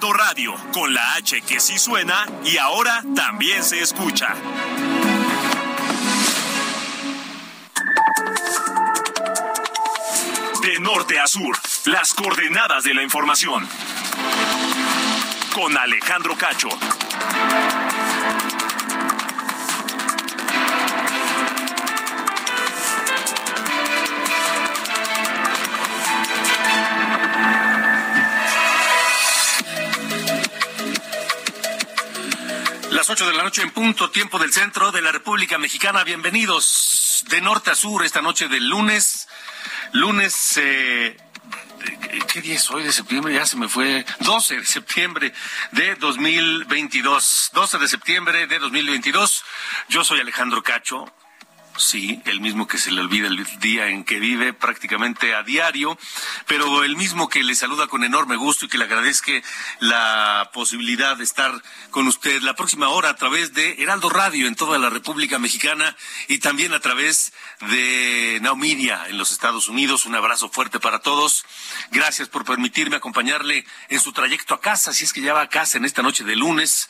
Radio, con la H que sí suena y ahora también se escucha. De norte a sur, las coordenadas de la información. Con Alejandro Cacho. Las ocho de la noche en punto, tiempo del centro de la República Mexicana. Bienvenidos de norte a sur esta noche del lunes. Lunes, eh, ¿qué día es hoy de septiembre? Ya se me fue. 12 de septiembre de 2022. 12 de septiembre de 2022. Yo soy Alejandro Cacho. Sí, el mismo que se le olvida el día en que vive prácticamente a diario, pero el mismo que le saluda con enorme gusto y que le agradezca la posibilidad de estar con usted la próxima hora a través de Heraldo Radio en toda la República Mexicana y también a través de Naumidia en los Estados Unidos. Un abrazo fuerte para todos. Gracias por permitirme acompañarle en su trayecto a casa, si es que ya va a casa en esta noche de lunes,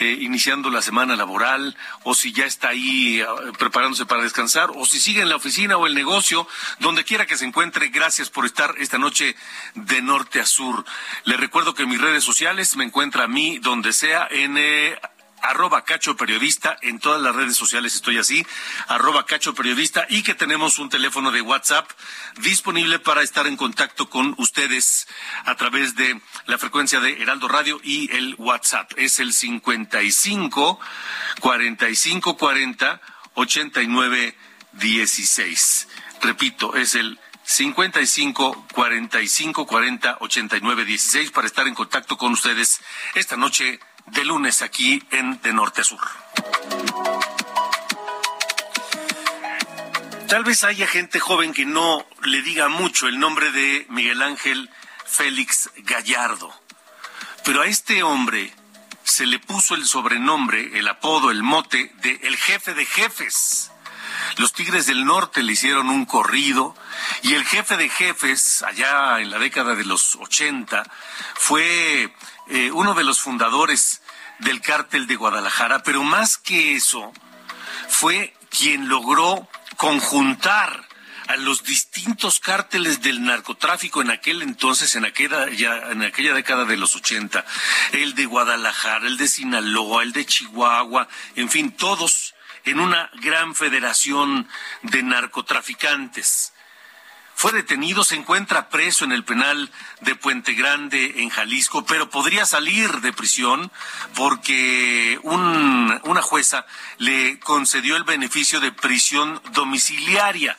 eh, iniciando la semana laboral, o si ya está ahí eh, preparándose para descansar o si sigue en la oficina o el negocio, donde quiera que se encuentre, gracias por estar esta noche de norte a sur. Le recuerdo que mis redes sociales me encuentra a mí donde sea en eh, arroba cacho periodista, en todas las redes sociales estoy así, arroba cacho periodista y que tenemos un teléfono de WhatsApp disponible para estar en contacto con ustedes a través de la frecuencia de Heraldo Radio y el WhatsApp. Es el 55 45 40 8916. Repito, es el 55 45 40 89 16 para estar en contacto con ustedes esta noche de lunes aquí en De Norte a Sur. Tal vez haya gente joven que no le diga mucho el nombre de Miguel Ángel Félix Gallardo, pero a este hombre se le puso el sobrenombre, el apodo, el mote de el jefe de jefes. Los Tigres del Norte le hicieron un corrido y el jefe de jefes, allá en la década de los 80, fue eh, uno de los fundadores del cártel de Guadalajara, pero más que eso, fue quien logró conjuntar a los distintos cárteles del narcotráfico en aquel entonces, en aquella, ya, en aquella década de los 80, el de Guadalajara, el de Sinaloa, el de Chihuahua, en fin, todos en una gran federación de narcotraficantes. Fue detenido, se encuentra preso en el penal de Puente Grande, en Jalisco, pero podría salir de prisión porque un, una jueza le concedió el beneficio de prisión domiciliaria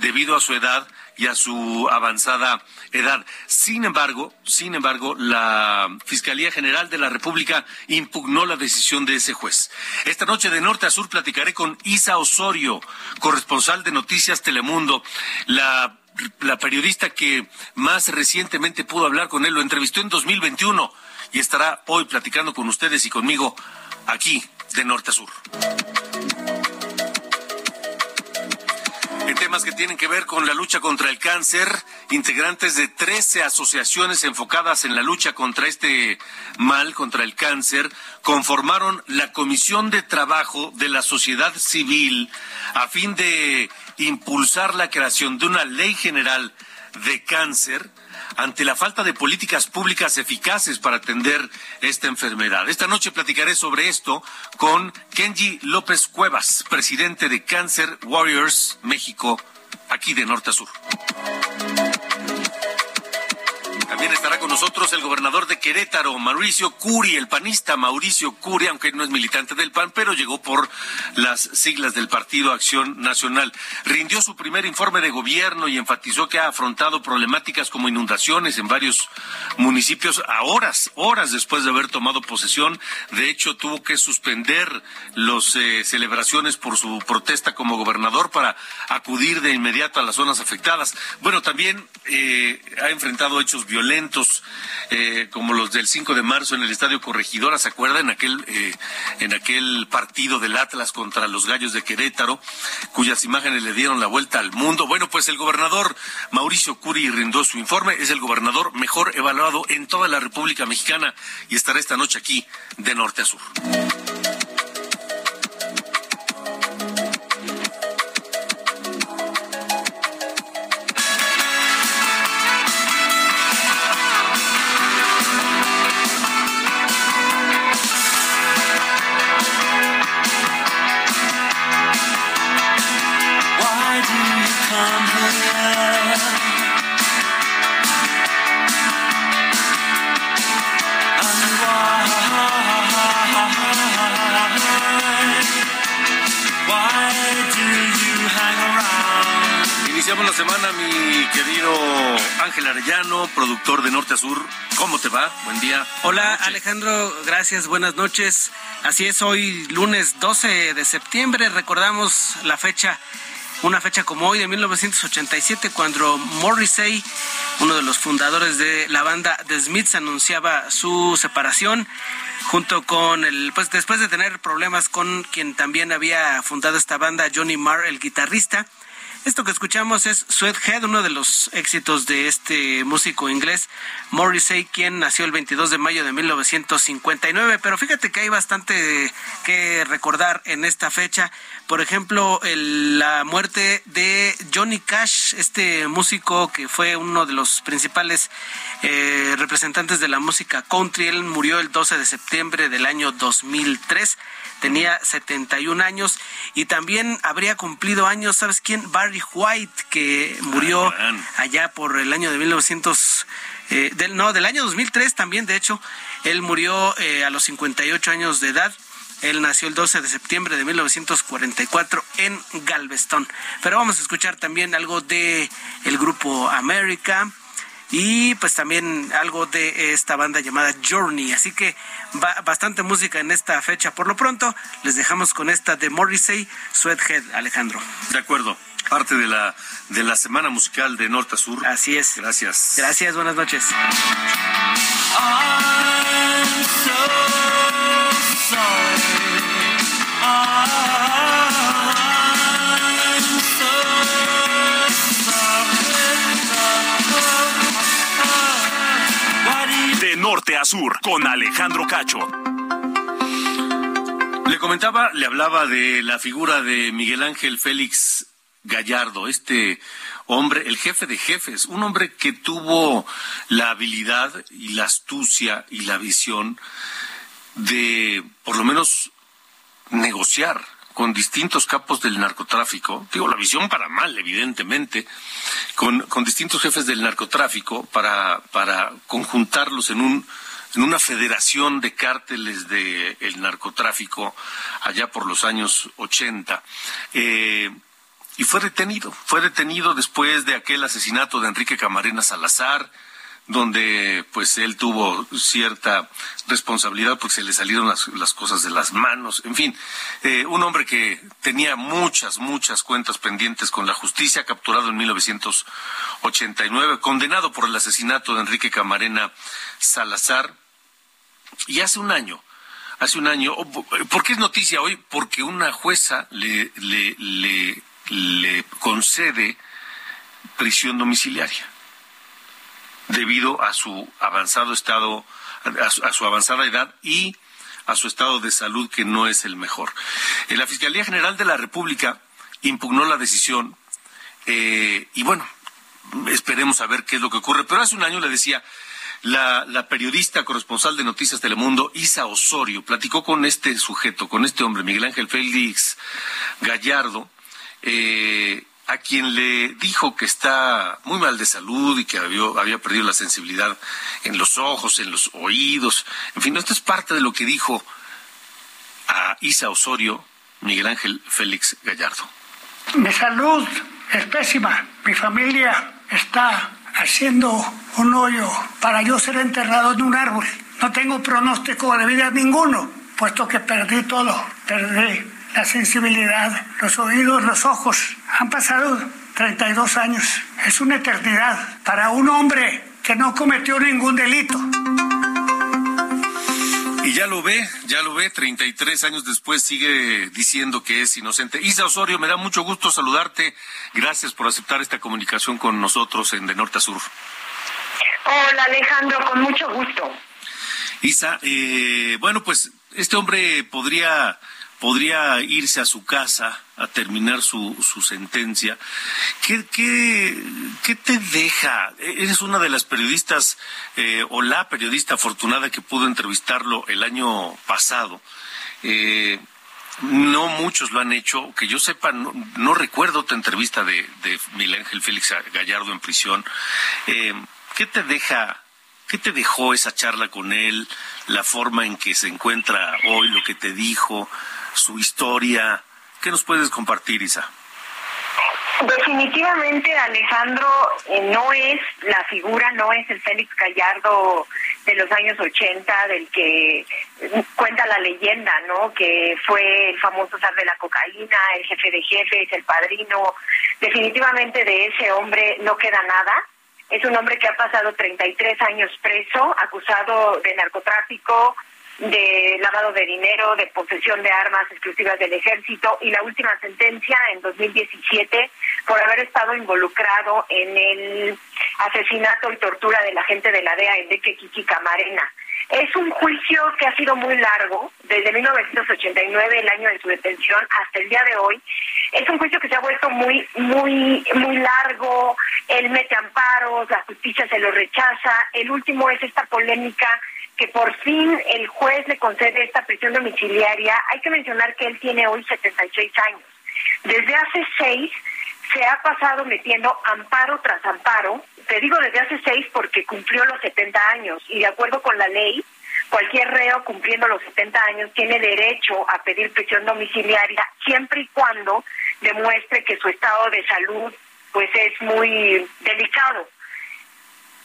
debido a su edad y a su avanzada edad. Sin embargo, sin embargo, la Fiscalía General de la República impugnó la decisión de ese juez. Esta noche de norte a sur platicaré con Isa Osorio, corresponsal de Noticias Telemundo, la, la periodista que más recientemente pudo hablar con él, lo entrevistó en 2021 y estará hoy platicando con ustedes y conmigo aquí de norte a sur. Temas que tienen que ver con la lucha contra el cáncer, integrantes de 13 asociaciones enfocadas en la lucha contra este mal, contra el cáncer, conformaron la Comisión de Trabajo de la Sociedad Civil a fin de impulsar la creación de una ley general de cáncer ante la falta de políticas públicas eficaces para atender esta enfermedad. Esta noche platicaré sobre esto con Kenji López Cuevas, presidente de Cancer Warriors México, aquí de norte a sur. También estará con nosotros el gobernador de Querétaro, Mauricio Curi, el panista Mauricio Curi, aunque no es militante del PAN, pero llegó por las siglas del Partido Acción Nacional. Rindió su primer informe de gobierno y enfatizó que ha afrontado problemáticas como inundaciones en varios municipios a horas, horas después de haber tomado posesión. De hecho, tuvo que suspender las eh, celebraciones por su protesta como gobernador para acudir de inmediato a las zonas afectadas. Bueno, también eh, ha enfrentado hechos violentos violentos eh, como los del 5 de marzo en el Estadio Corregidora, ¿se acuerdan? Aquel, eh, en aquel partido del Atlas contra los Gallos de Querétaro, cuyas imágenes le dieron la vuelta al mundo. Bueno, pues el gobernador Mauricio Curi rindó su informe, es el gobernador mejor evaluado en toda la República Mexicana y estará esta noche aquí de norte a sur. Semana, mi querido Ángel Arellano, productor de Norte a Sur. ¿Cómo te va? Buen día. Hola Alejandro, gracias, buenas noches. Así es, hoy lunes 12 de septiembre recordamos la fecha una fecha como hoy de 1987 cuando Morrissey, uno de los fundadores de la banda The Smiths, anunciaba su separación junto con el, pues después de tener problemas con quien también había fundado esta banda, Johnny Marr, el guitarrista. Esto que escuchamos es Sweathead, uno de los éxitos de este músico inglés, Morrissey, quien nació el 22 de mayo de 1959. Pero fíjate que hay bastante que recordar en esta fecha. Por ejemplo, la muerte de Johnny Cash, este músico que fue uno de los principales eh, representantes de la música country. Él murió el 12 de septiembre del año 2003 tenía 71 años y también habría cumplido años, ¿sabes quién? Barry White, que murió ah, allá por el año de 1900, eh, del, no, del año 2003 también, de hecho, él murió eh, a los 58 años de edad. Él nació el 12 de septiembre de 1944 en Galveston. Pero vamos a escuchar también algo de el grupo América y pues también algo de esta banda llamada Journey. Así que bastante música en esta fecha. Por lo pronto, les dejamos con esta de Morrissey, Sweathead, Alejandro. De acuerdo. Parte de la, de la semana musical de Norte a Sur. Así es. Gracias. Gracias, buenas noches. Norte a sur con Alejandro Cacho. Le comentaba, le hablaba de la figura de Miguel Ángel Félix Gallardo, este hombre, el jefe de jefes, un hombre que tuvo la habilidad y la astucia y la visión de, por lo menos, negociar con distintos capos del narcotráfico, digo, la visión para mal, evidentemente, con, con distintos jefes del narcotráfico para, para conjuntarlos en un en una federación de cárteles del el narcotráfico allá por los años 80. Eh, y fue detenido, fue detenido después de aquel asesinato de Enrique Camarena Salazar, donde pues él tuvo cierta responsabilidad porque se le salieron las, cosas de las manos, en fin, eh, un hombre que tenía muchas, muchas cuentas pendientes con la justicia, capturado en 1989, condenado por el asesinato de Enrique Camarena Salazar, y hace un año, hace un año, ¿por qué es noticia hoy? Porque una jueza le, le, le, le concede prisión domiciliaria debido a su avanzado estado, a su, avanzada edad y a su estado de salud que no es el mejor. Eh, la Fiscalía General de la República impugnó la decisión eh, y bueno, esperemos a ver qué es lo que ocurre. Pero hace un año le decía, la, la, periodista corresponsal de Noticias Telemundo, Isa Osorio, platicó con este sujeto, con este hombre, Miguel Ángel Félix Gallardo, eh, a quien le dijo que está muy mal de salud y que había, perdido la sensibilidad en los ojos, en los oídos. En fin, esto es parte de lo que dijo a Isa Osorio Miguel Ángel Félix Gallardo. Mi salud es pésima. Mi familia está haciendo un hoyo para yo ser enterrado en un árbol. No tengo pronóstico de vida ninguno, puesto que perdí todo. Perdí la sensibilidad, los oídos, los ojos. Han pasado 32 años. Es una eternidad para un hombre que no cometió ningún delito. Y ya lo ve, ya lo ve, 33 años después sigue diciendo que es inocente. Isa Osorio, me da mucho gusto saludarte. Gracias por aceptar esta comunicación con nosotros en De Norte a Sur. Hola Alejandro, con mucho gusto. Isa, eh, bueno, pues este hombre podría podría irse a su casa a terminar su, su sentencia. ¿Qué, qué, qué te deja? Eres una de las periodistas eh, o la periodista afortunada que pudo entrevistarlo el año pasado. Eh, no muchos lo han hecho, que yo sepa, no, recuerdo tu entrevista de, de Miguel Ángel Félix Gallardo en prisión. Eh, ¿Qué te deja ¿Qué te dejó esa charla con él? La forma en que se encuentra hoy, lo que te dijo, su historia. ¿Qué nos puedes compartir, Isa? Definitivamente Alejandro eh, no es la figura, no es el Félix Gallardo de los años 80 del que cuenta la leyenda, ¿no? Que fue el famoso zar de la cocaína, el jefe de jefes, el padrino. Definitivamente de ese hombre no queda nada. Es un hombre que ha pasado 33 años preso, acusado de narcotráfico, de lavado de dinero, de posesión de armas exclusivas del ejército y la última sentencia en 2017 por haber estado involucrado en el asesinato y tortura de la gente de la DEA en Deque Kiki Camarena. Es un juicio que ha sido muy largo, desde 1989, el año de su detención, hasta el día de hoy. Es un juicio que se ha vuelto muy, muy, muy largo. Él mete amparos, la justicia se lo rechaza. El último es esta polémica que por fin el juez le concede esta prisión domiciliaria, hay que mencionar que él tiene hoy 76 años. Desde hace seis se ha pasado metiendo amparo tras amparo. Te digo desde hace seis porque cumplió los 70 años y de acuerdo con la ley, cualquier reo cumpliendo los 70 años tiene derecho a pedir prisión domiciliaria siempre y cuando demuestre que su estado de salud pues es muy delicado.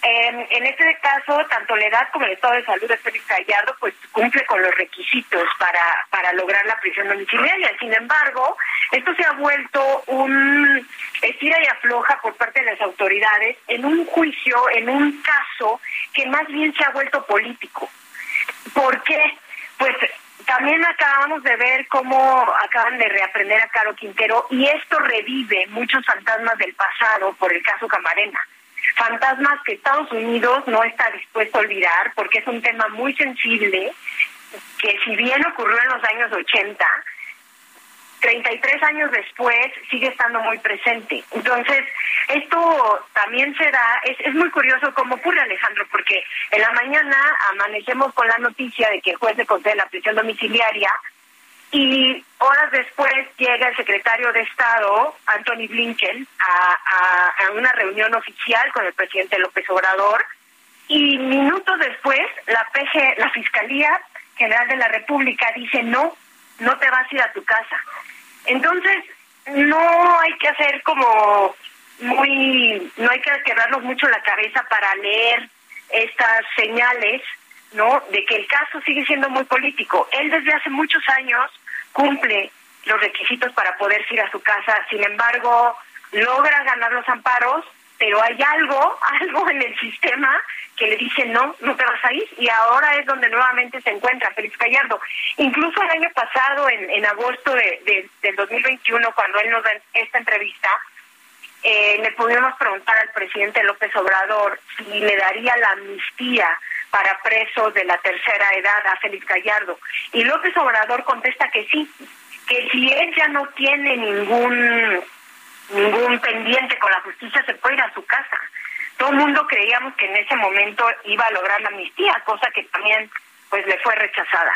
En, este caso, tanto la edad como el estado de salud de Félix Gallardo pues cumple con los requisitos para, para lograr la prisión domiciliaria. Sin embargo, esto se ha vuelto un estira y afloja por parte de las autoridades en un juicio, en un caso que más bien se ha vuelto político. ¿Por qué? Pues también acabamos de ver cómo acaban de reaprender a Caro Quintero y esto revive muchos fantasmas del pasado por el caso Camarena fantasmas que Estados Unidos no está dispuesto a olvidar porque es un tema muy sensible que si bien ocurrió en los años 80, 33 años después sigue estando muy presente. Entonces, esto también se da, es, es muy curioso cómo ocurre Alejandro, porque en la mañana amanecemos con la noticia de que el juez le concede la prisión domiciliaria y horas después llega el secretario de Estado, Anthony Blinken, a, una reunión oficial con el presidente López Obrador. Y minutos después, la PG, la Fiscalía General de la República dice no, no te vas a ir a tu casa. Entonces, no hay que hacer como muy, no hay que quebrarnos mucho la cabeza para leer estas señales, ¿no? De que el caso sigue siendo muy político. Él desde hace muchos años cumple los requisitos para poder ir a su casa, sin embargo, logra ganar los amparos, pero hay algo, algo en el sistema que le dice no, no te vas a ir, y ahora es donde nuevamente se encuentra Félix Gallardo. Incluso el año pasado, en, en agosto de, del 2021, cuando él nos da esta entrevista, eh, le pudimos preguntar al presidente López Obrador si le daría la amnistía para presos de la tercera edad a Félix Gallardo. Y López Obrador contesta que sí, que si él ya no tiene ningún ningún pendiente con la justicia, se puede ir a su casa. Todo el mundo creíamos que en ese momento iba a lograr la amnistía, cosa que también pues le fue rechazada.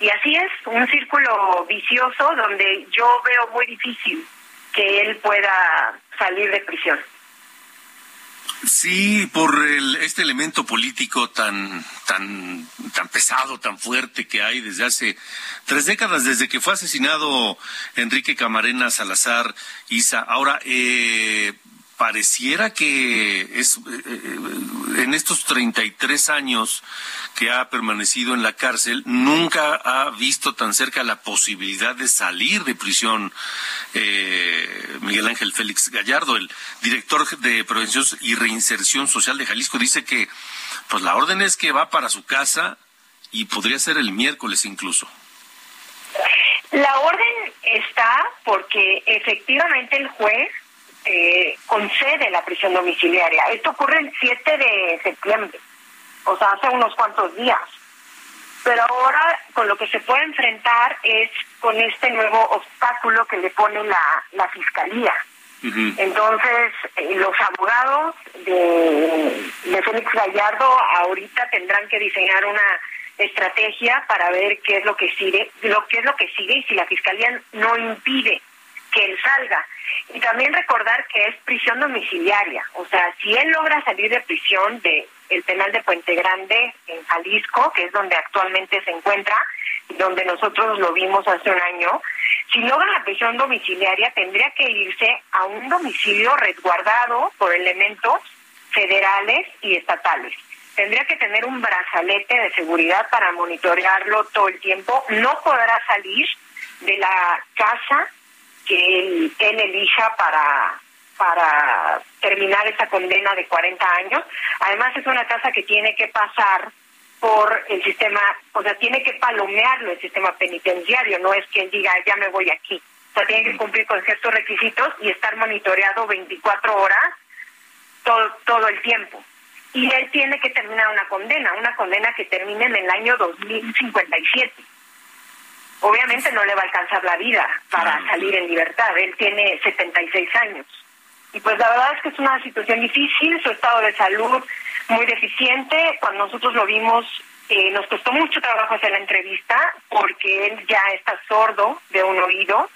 Y así es, un círculo vicioso donde yo veo muy difícil que él pueda salir de prisión. Sí, por el, este elemento político tan, tan, tan pesado, tan fuerte que hay desde hace tres décadas, desde que fue asesinado Enrique Camarena Salazar Isa. Ahora, eh, pareciera que es eh, eh, en estos 33 años que ha permanecido en la cárcel nunca ha visto tan cerca la posibilidad de salir de prisión eh, Miguel Ángel Félix Gallardo. El director de prevención y reinserción social de Jalisco dice que pues la orden es que va para su casa y podría ser el miércoles incluso. La orden está porque efectivamente el juez eh, concede la prisión domiciliaria. Esto ocurre el 7 de septiembre, o sea, hace unos cuantos días. Pero ahora con lo que se puede enfrentar es con este nuevo obstáculo que le pone la, la fiscalía. Entonces, eh, los abogados de, de Félix Gallardo ahorita tendrán que diseñar una estrategia para ver qué es lo que sigue, lo que es lo que sigue y si la fiscalía no impide que él salga. Y también recordar que es prisión domiciliaria, o sea, si él logra salir de prisión de el penal de Puente Grande en Jalisco, que es donde actualmente se encuentra, donde nosotros lo vimos hace un año, si logra la prisión domiciliaria tendría que irse a un domicilio resguardado por elementos federales y estatales. Tendría que tener un brazalete de seguridad para monitorearlo todo el tiempo. No podrá salir de la casa que él, elija para para terminar esa condena de 40 años. Además es una casa que tiene que pasar por el sistema, o sea, tiene que palomearlo el sistema penitenciario, no es que él diga, ya me voy aquí. O sea, tiene que cumplir con ciertos requisitos y estar monitoreado 24 horas todo, todo el tiempo. Y él tiene que terminar una condena, una condena que termine en el año 2057 obviamente no le va a alcanzar la vida para salir en libertad. Él tiene 76 años. Y pues la verdad es que es una situación difícil, su estado de salud muy deficiente. Cuando nosotros lo vimos, eh, nos costó mucho trabajo hacer la entrevista porque él ya está sordo de un oído.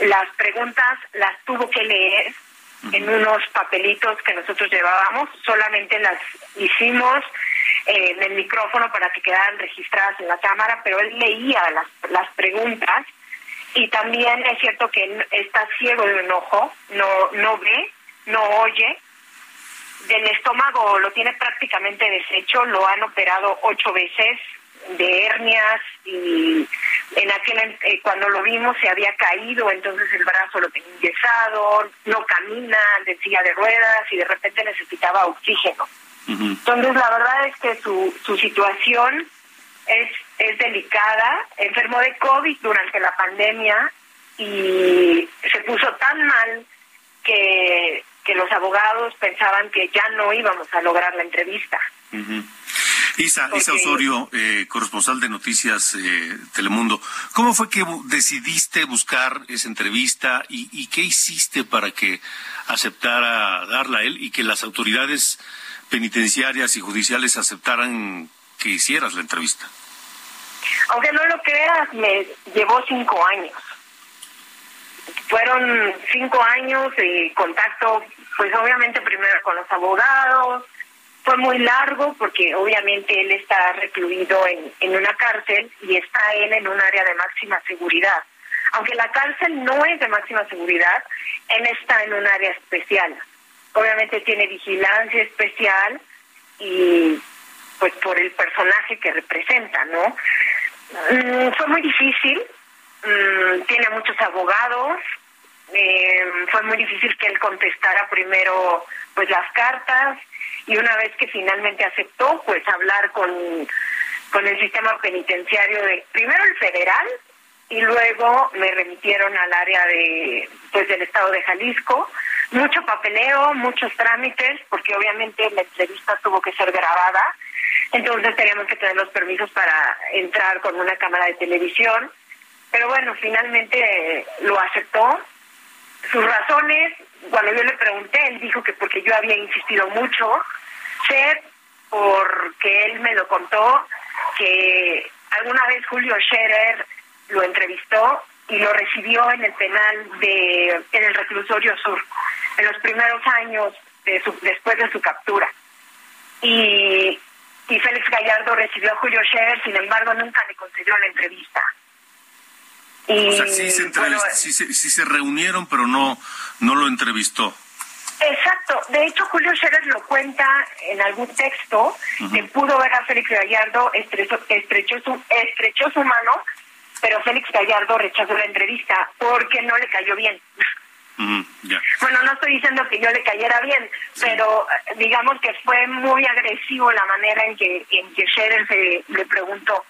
Las preguntas las tuvo que leer en unos papelitos que nosotros llevábamos, solamente las hicimos en el micrófono para que quedaran registradas en la cámara, pero él leía las, las preguntas. Y también es cierto que está ciego de un ojo, no, no ve, no oye, del estómago lo tiene prácticamente deshecho, lo han operado ocho veces de hernias y en aquel eh, cuando lo vimos se había caído, entonces el brazo lo tenía enyesado, no camina, de silla de ruedas y de repente necesitaba oxígeno. Entonces, la verdad es que su, su situación es, es delicada. Enfermó de COVID durante la pandemia y se puso tan mal que, que los abogados pensaban que ya no íbamos a lograr la entrevista. Isa, Isa Osorio, eh, corresponsal de Noticias eh, Telemundo, ¿cómo fue que decidiste buscar esa entrevista y, y qué hiciste para que aceptara darla a él y que las autoridades penitenciarias y judiciales aceptaran que hicieras la entrevista? Aunque no lo creas, me llevó cinco años. Fueron cinco años de contacto, pues obviamente primero con los abogados, fue muy largo porque obviamente él está recluido en, en una cárcel y está él en un área de máxima seguridad. Aunque la cárcel no es de máxima seguridad, él está en un área especial obviamente tiene vigilancia especial y pues por el personaje que representa, ¿no? Mm, fue muy difícil, mm, tiene muchos abogados, eh, fue muy difícil que él contestara primero pues las cartas y una vez que finalmente aceptó pues hablar con, con el sistema penitenciario de primero el federal y luego me remitieron al área de pues del estado de Jalisco. Mucho papeleo, muchos trámites, porque obviamente la entrevista tuvo que ser grabada, entonces teníamos que tener los permisos para entrar con una cámara de televisión, pero bueno, finalmente lo aceptó. Sus razones, cuando yo le pregunté, él dijo que porque yo había insistido mucho, sé porque él me lo contó, que alguna vez Julio Scherer lo entrevistó y lo recibió en el penal de en el reclusorio sur en los primeros años de su, después de su captura. Y, y Félix Gallardo recibió a Julio Scherer sin embargo nunca le concedió la entrevista y, o sea, sí se, sí, sí se reunieron pero no no lo entrevistó Exacto. De hecho, Julio Scherer lo cuenta en algún texto que pudo ver a Félix Gallardo, estrechó, estrechó, su, estrechó su mano, pero Félix Gallardo rechazó la entrevista porque no le cayó bien. Bueno, no estoy diciendo que yo le cayera bien, pero eh, digamos que fue muy agresivo la manera en que en que Scherer se, le preguntó.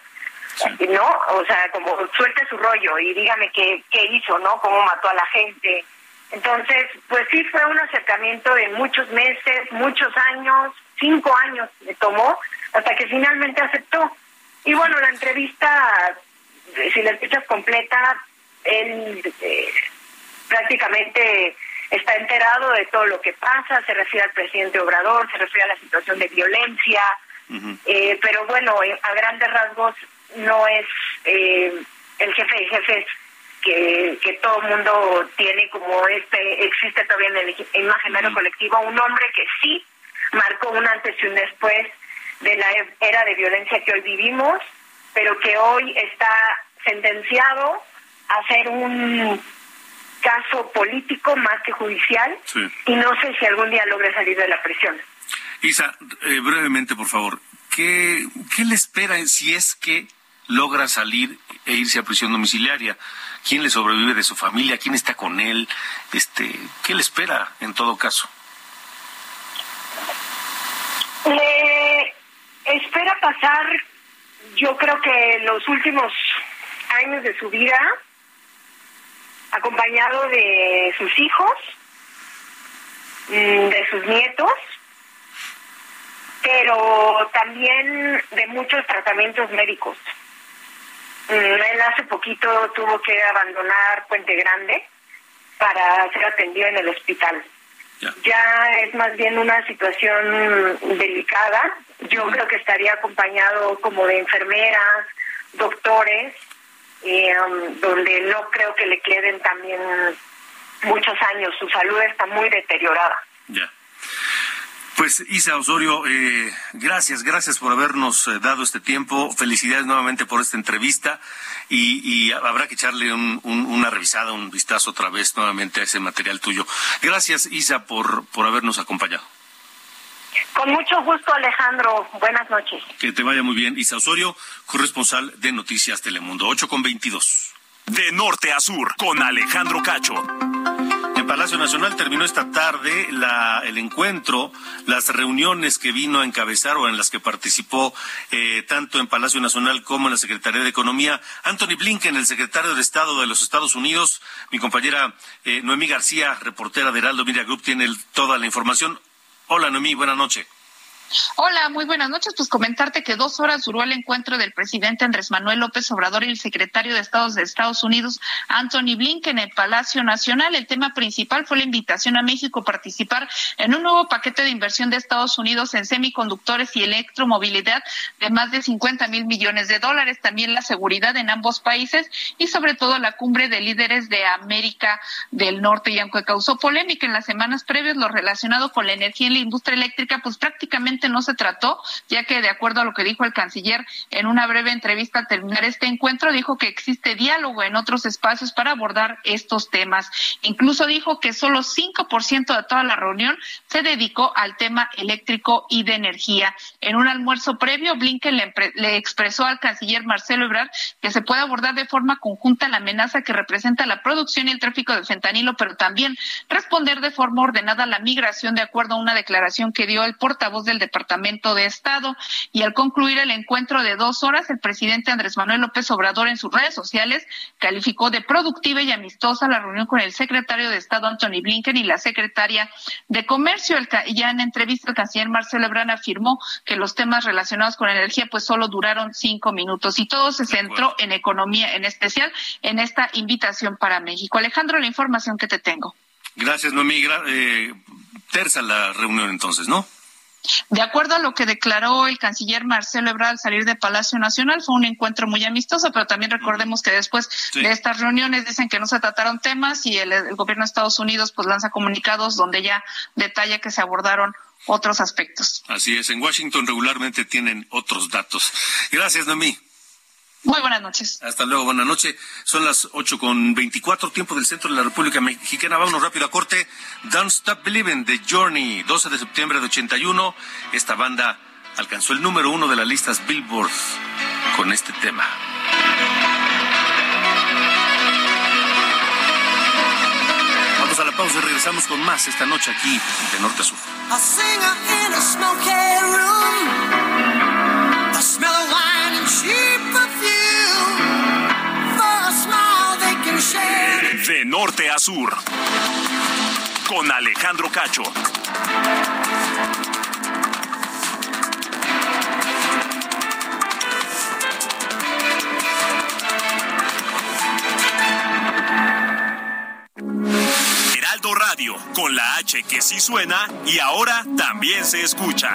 ¿No? O sea, como suelte su rollo y dígame qué, qué hizo, ¿no? Cómo mató a la gente, entonces, pues sí fue un acercamiento de muchos meses, muchos años, cinco años me tomó, hasta que finalmente aceptó. Y bueno, la entrevista, si la escuchas completa, él eh, prácticamente está enterado de todo lo que pasa, se refiere al presidente Obrador, se refiere a la situación de violencia, eh, pero bueno, a grandes rasgos no es eh, el jefe de jefes que, que todo el mundo tiene como este, existe todavía en el imaginario colectivo, un hombre que sí marcó un antes y un después de la era de violencia que hoy vivimos, pero que hoy está sentenciado a ser un caso político más que judicial y no sé si algún día logre salir de la prisión. Isa, eh, brevemente, por favor, ¿qué, ¿qué le espera si es que logra salir e irse a prisión domiciliaria? quién le sobrevive de su familia, quién está con él, este, qué le espera en todo caso. Le espera pasar, yo creo que los últimos años de su vida acompañado de sus hijos, mm, de sus nietos, pero también de muchos tratamientos médicos. Mm, él hace poquito tuvo que abandonar Puente Grande para ser atendido en el hospital. Ya. es más bien una situación delicada. Yo creo que estaría acompañado como de enfermeras, doctores, eh, um, donde no creo que le queden también muchos años. Su salud está muy deteriorada. Ya. Pues Isa Osorio, eh, gracias, gracias por habernos eh, dado este tiempo. Felicidades nuevamente por esta entrevista y, habrá que echarle una revisada, un vistazo otra vez nuevamente a ese material tuyo. Gracias Isa por, por habernos acompañado. Con mucho gusto Alejandro, buenas noches. Que te vaya muy bien. Isa Osorio, corresponsal de Noticias Telemundo, 8 con 22. De norte a sur, con Alejandro Cacho. Palacio Nacional terminó esta tarde el encuentro, las reuniones que vino a encabezar o en las que participó eh, tanto en Palacio Nacional como en la Secretaría de Economía. Anthony Blinken, el secretario de Estado de los Estados Unidos, mi compañera eh, Noemí García, reportera de Heraldo Media Group, tiene toda la información. Hola Noemí, buenas noches. Hola, muy buenas noches. Pues comentarte que dos horas duró el encuentro del presidente Andrés Manuel López Obrador y el secretario de Estados de Estados Unidos, Anthony Blinken, en el Palacio Nacional. El tema principal fue la invitación a México a participar en un nuevo paquete de inversión de Estados Unidos en semiconductores y electromovilidad de más de 50 mil millones de dólares. También la seguridad en ambos países y sobre todo la cumbre de líderes de América del Norte. Y aunque causó polémica en las semanas previas, lo relacionado con la energía en la industria eléctrica, pues prácticamente no se trató, ya que de acuerdo a lo que dijo el canciller en una breve entrevista al terminar este encuentro, dijo que existe diálogo en otros espacios para abordar estos temas. Incluso dijo que solo 5% de toda la reunión se dedicó al tema eléctrico y de energía. En un almuerzo previo, Blinken le, le expresó al canciller Marcelo Ebrard que se puede abordar de forma conjunta la amenaza que representa la producción y el tráfico de fentanilo, pero también responder de forma ordenada la migración de acuerdo a una declaración que dio el portavoz del Departamento de Estado. Y al concluir el encuentro de dos horas, el presidente Andrés Manuel López Obrador en sus redes sociales calificó de productiva y amistosa la reunión con el secretario de Estado Anthony Blinken y la secretaria de Comercio. El, ya en entrevista el canciller Marcelo Ebrard afirmó que los temas relacionados con energía pues solo duraron cinco minutos y todo se centró en economía, en especial en esta invitación para México. Alejandro, la información que te tengo. Gracias, Noemí. Eh, terza la reunión entonces, ¿no? De acuerdo a lo que declaró el canciller Marcelo Ebrard al salir de Palacio Nacional, fue un encuentro muy amistoso, pero también recordemos que después de estas reuniones dicen que no se trataron temas y el, el, gobierno de Estados Unidos pues lanza comunicados donde ya detalla que se abordaron otros aspectos. Así es, en Washington regularmente tienen otros datos. Gracias, Noemí. Muy buenas noches. Hasta luego, buenas noches. Son las ocho con veinticuatro, tiempo del centro de la República Mexicana. Vámonos rápido a corte. Don't Stop Believing, The Journey, 12 de septiembre de 81. Esta banda alcanzó el número uno de las listas Billboard con este tema. Vamos a la pausa y regresamos con más esta noche aquí de Norte a Sur. A singer in a smoky room. A smell of wine and cheap De norte a sur. Con Alejandro Cacho. Heraldo Radio, con la H que sí suena y ahora también se escucha.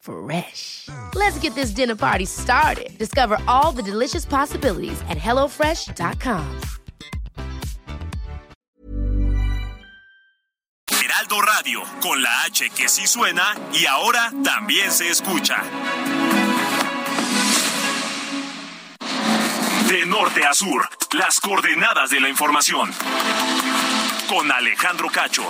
Fresh. Let's get this dinner party started. Discover all the delicious possibilities at hellofresh.com. Heraldo Radio, con la H que sí suena y ahora también se escucha. De norte a sur, las coordenadas de la información. Con Alejandro Cacho.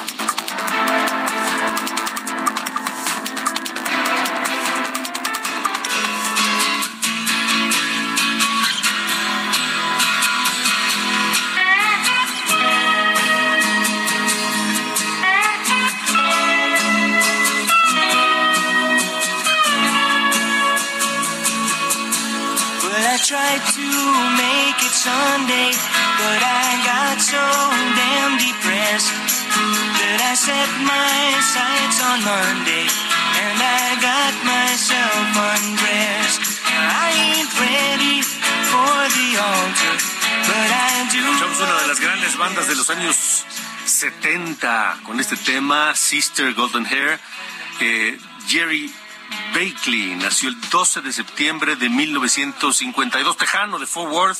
Sunday, but I got so damn depressed that I set my sights on Monday and I got myself undressed. I ain't ready for the altar, but I do. Escuchamos una de las grandes bandas de los años 70 con este tema, Sister Golden Hair. Eh, Jerry Bakely nació el 12 de septiembre de 1952, tejano de Fort Worth,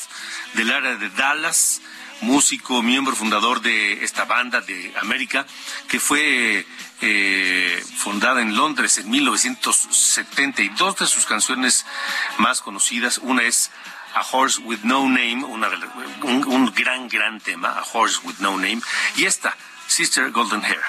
del área de Dallas, músico, miembro fundador de esta banda de América, que fue eh, fundada en Londres en 1970 y dos de sus canciones más conocidas, una es A Horse with No Name, un, un gran, gran tema, A Horse with No Name, y esta, Sister Golden Hair.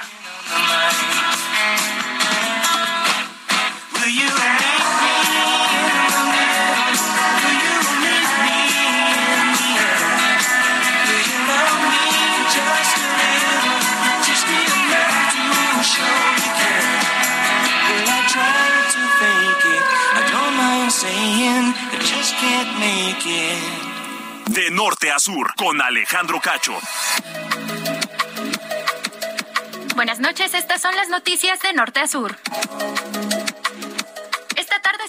De norte a sur, con Alejandro Cacho. Buenas noches, estas son las noticias de norte a sur.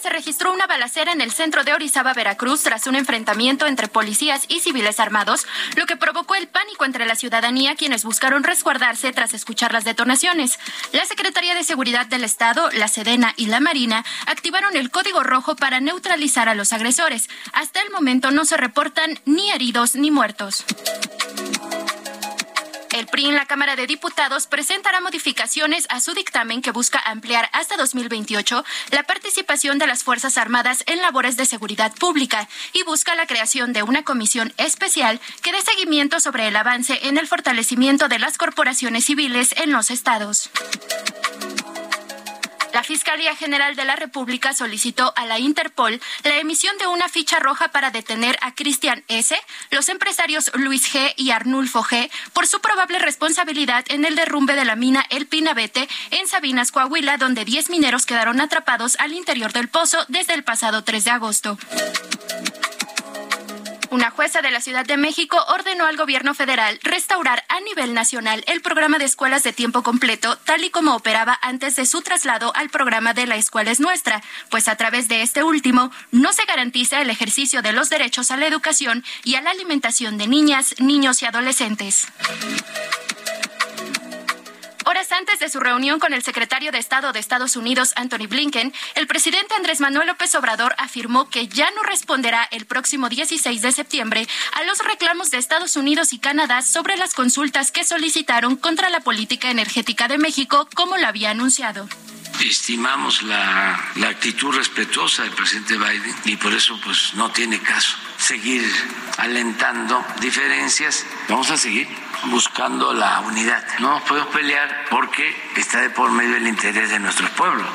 Se registró una balacera en el centro de Orizaba, Veracruz, tras un enfrentamiento entre policías y civiles armados, lo que provocó el pánico entre la ciudadanía, quienes buscaron resguardarse tras escuchar las detonaciones. La Secretaría de Seguridad del Estado, la Sedena y la Marina activaron el código rojo para neutralizar a los agresores. Hasta el momento no se reportan ni heridos ni muertos. El PRI en la Cámara de Diputados presentará modificaciones a su dictamen que busca ampliar hasta 2028 la participación de las Fuerzas Armadas en labores de seguridad pública y busca la creación de una comisión especial que dé seguimiento sobre el avance en el fortalecimiento de las corporaciones civiles en los estados. La Fiscalía General de la República solicitó a la Interpol la emisión de una ficha roja para detener a Cristian S., los empresarios Luis G. y Arnulfo G. por su probable responsabilidad en el derrumbe de la mina El Pinabete en Sabinas, Coahuila, donde 10 mineros quedaron atrapados al interior del pozo desde el pasado 3 de agosto. Una jueza de la Ciudad de México ordenó al gobierno federal restaurar a nivel nacional el programa de escuelas de tiempo completo, tal y como operaba antes de su traslado al programa de La Escuela es Nuestra, pues a través de este último no se garantiza el ejercicio de los derechos a la educación y a la alimentación de niñas, niños y adolescentes. Horas antes de su reunión con el secretario de Estado de Estados Unidos, Anthony Blinken, el presidente Andrés Manuel López Obrador afirmó que ya no responderá el próximo 16 de septiembre a los reclamos de Estados Unidos y Canadá sobre las consultas que solicitaron contra la política energética de México, como lo había anunciado estimamos la, la, actitud respetuosa del presidente Biden y por eso pues no tiene caso seguir alentando diferencias. Vamos a seguir buscando la unidad. No nos podemos pelear porque está de por medio el interés de nuestros pueblos.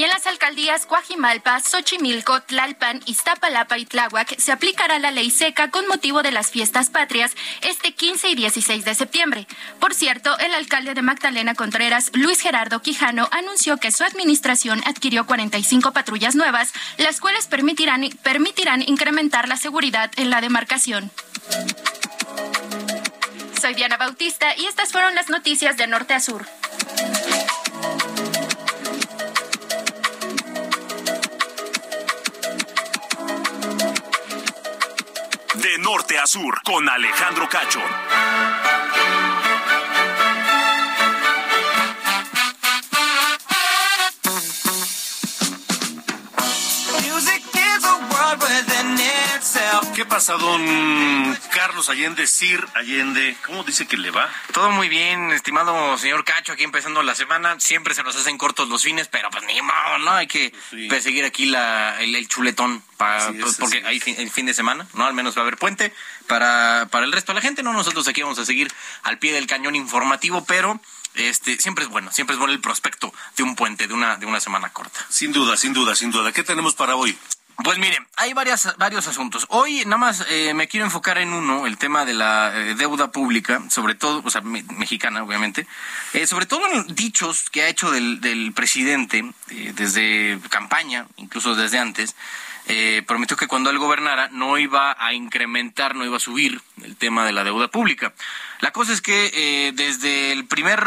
Y en las alcaldías Coajimalpa, Xochimilco, Tlalpan, Iztapalapa y Tláhuac se aplicará la ley seca con motivo de las fiestas patrias este 15 y 16 de septiembre. Por cierto, el alcalde de Magdalena Contreras, Luis Gerardo Quijano, anunció que su administración adquirió 45 patrullas nuevas, las cuales permitirán, permitirán incrementar la seguridad en la demarcación. Soy Diana Bautista y estas fueron las noticias de Norte a Sur. De norte a sur, con Alejandro Cacho. ¿Qué pasa, don Carlos Allende, Sir Allende? ¿Cómo dice que le va? Todo muy bien, estimado señor Cacho, aquí empezando la semana. Siempre se nos hacen cortos los fines, pero pues ni modo, ¿no? Hay que perseguir aquí la, el, chuletón, para, pues, porque hay el fin de semana, ¿no? Al menos va a haber puente. Para, para el resto de la gente, ¿no? Nosotros aquí vamos a seguir al pie del cañón informativo, pero este siempre es bueno, siempre es bueno el prospecto de un puente, de una, de una semana corta. Sin duda, sin duda, sin duda. ¿Qué tenemos para hoy? Pues miren, hay varias, varios asuntos. Hoy nada más eh, me quiero enfocar en uno, el tema de la eh, deuda pública, sobre todo, o sea, mexicana, obviamente, eh, sobre todo en dichos que ha hecho del, del presidente desde campaña, incluso desde antes. prometió que cuando él gobernara no iba a incrementar, no iba a subir el tema de la deuda pública. La cosa es que desde el primer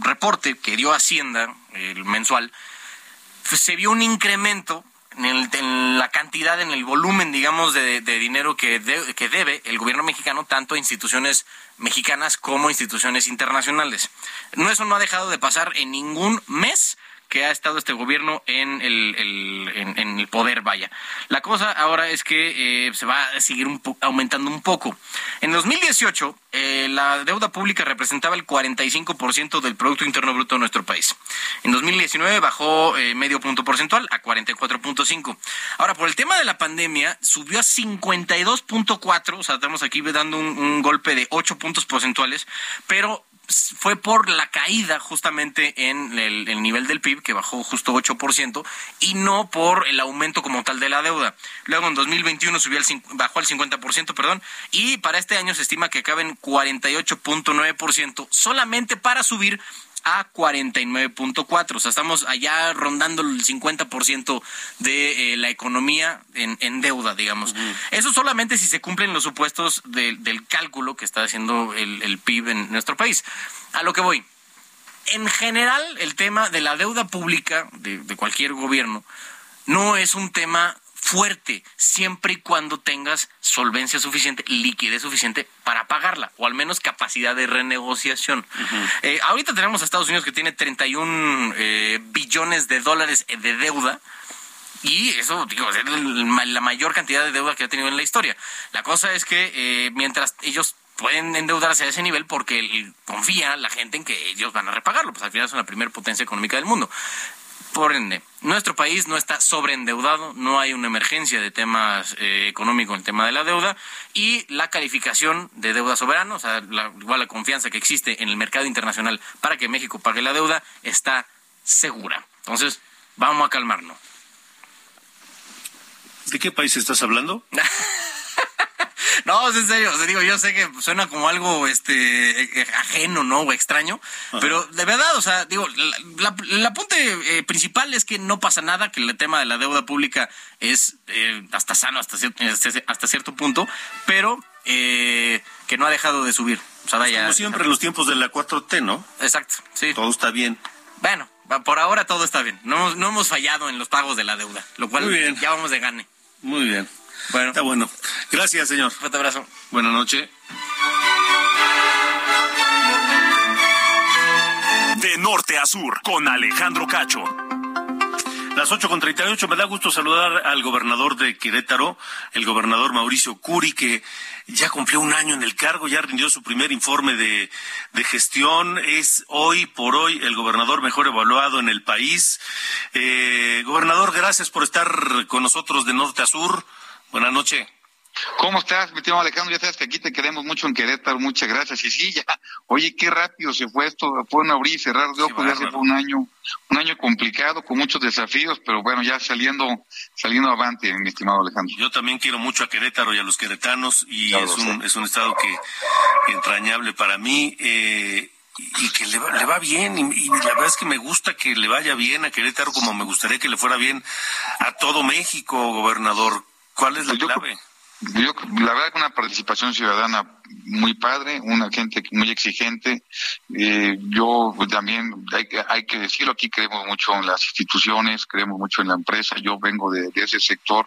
reporte que dio Hacienda, el mensual, se vio un incremento en, la cantidad, en el volumen, digamos, de, dinero que, que debe el gobierno mexicano tanto a instituciones mexicanas como a instituciones internacionales. No, eso no ha dejado de pasar en ningún mes que ha estado este gobierno en el, en, el poder, vaya. La cosa ahora es que eh, se va a seguir aumentando un poco. En 2018, eh, la deuda pública representaba el 45% del Producto Interno Bruto de nuestro país. En 2019 bajó eh, medio punto porcentual a 44.5. Ahora, por el tema de la pandemia, subió a 52.4, o sea, estamos aquí dando un, un golpe de 8 puntos porcentuales, pero fue por la caída justamente en el, nivel del PIB, que bajó justo 8%, y no por el aumento como tal de la deuda. Luego en 2021 subió al, bajó al 50%, perdón, y para este año se estima que acabe en 48.9%, solamente para subir a 49.4. O sea, estamos allá rondando el 50% de eh, la economía en, deuda, digamos. Eso solamente si se cumplen los supuestos del cálculo que está haciendo el, el PIB en nuestro país. A lo que voy. En general, el tema de la deuda pública de, de cualquier gobierno no es un tema fuerte, siempre y cuando tengas solvencia suficiente, liquidez suficiente para pagarla, o al menos capacidad de renegociación. Eh, ahorita tenemos a Estados Unidos que tiene 31 eh, billones de dólares de deuda. Y eso, digo, es la mayor cantidad de deuda que ha tenido en la historia. La cosa es que eh, mientras ellos pueden endeudarse a ese nivel porque confía la gente en que ellos van a repagarlo, pues al final son la primera potencia económica del mundo Por ende, nuestro país no está sobreendeudado, no hay una emergencia de temas eh, económicos en el tema de la deuda y la calificación de deuda soberana, o sea, la, igual la confianza que existe en el mercado internacional para que México pague la deuda está segura. Entonces, vamos a calmarnos. ¿De qué país estás hablando? No, es en serio, o sea, digo, yo sé que suena como algo este eh, ajeno, ¿no? O extraño, pero de verdad, o sea, digo, el apunte eh, principal es que no pasa nada, que el tema de la deuda pública es eh, hasta sano hasta, cier- hasta- hasta cierto punto, pero eh, que no ha dejado de subir. O sea, vaya. Como siempre en los tiempos de la 4T, ¿no? Exacto, sí. Todo está bien. Bueno, por ahora todo está bien. No, hemos- no hemos fallado en los pagos de la deuda, lo cual Muy bien. ya vamos de gane. Muy bien. Bueno. Está bueno. Gracias, señor. Fuerte abrazo. Buenas noches. De norte a sur, con Alejandro Cacho. Las 8 con 38, me da gusto saludar al gobernador de Querétaro, el gobernador Mauricio Curi, que ya cumplió un año en el cargo, ya rindió su primer informe de, de gestión, es hoy por hoy el gobernador mejor evaluado en el país. Eh, gobernador, gracias por estar con nosotros de norte a sur. Buenas noches. ¿Cómo estás, mi tío Alejandro? Ya sabes que aquí te queremos mucho en Querétaro, muchas gracias. Y sí, ya, oye, qué rápido se fue esto, fue un abrir y cerrar de ojos, ya se fue un año, un año complicado, con muchos desafíos, pero bueno, ya saliendo, saliendo avante, mi estimado Alejandro. Yo también quiero mucho a Querétaro y a los queretanos y es un, es un estado que entrañable para mí eh, y y que le va, le va bien y, y la verdad es que me gusta que le vaya bien a Querétaro como me gustaría que le fuera bien a todo México, gobernador. ¿Cuál es la clave? Yo, la verdad que una participación ciudadana muy padre, una gente muy exigente. Eh, yo también, hay, que- hay que decirlo, aquí creemos mucho en las instituciones, creemos mucho en la empresa. Yo vengo de, de ese sector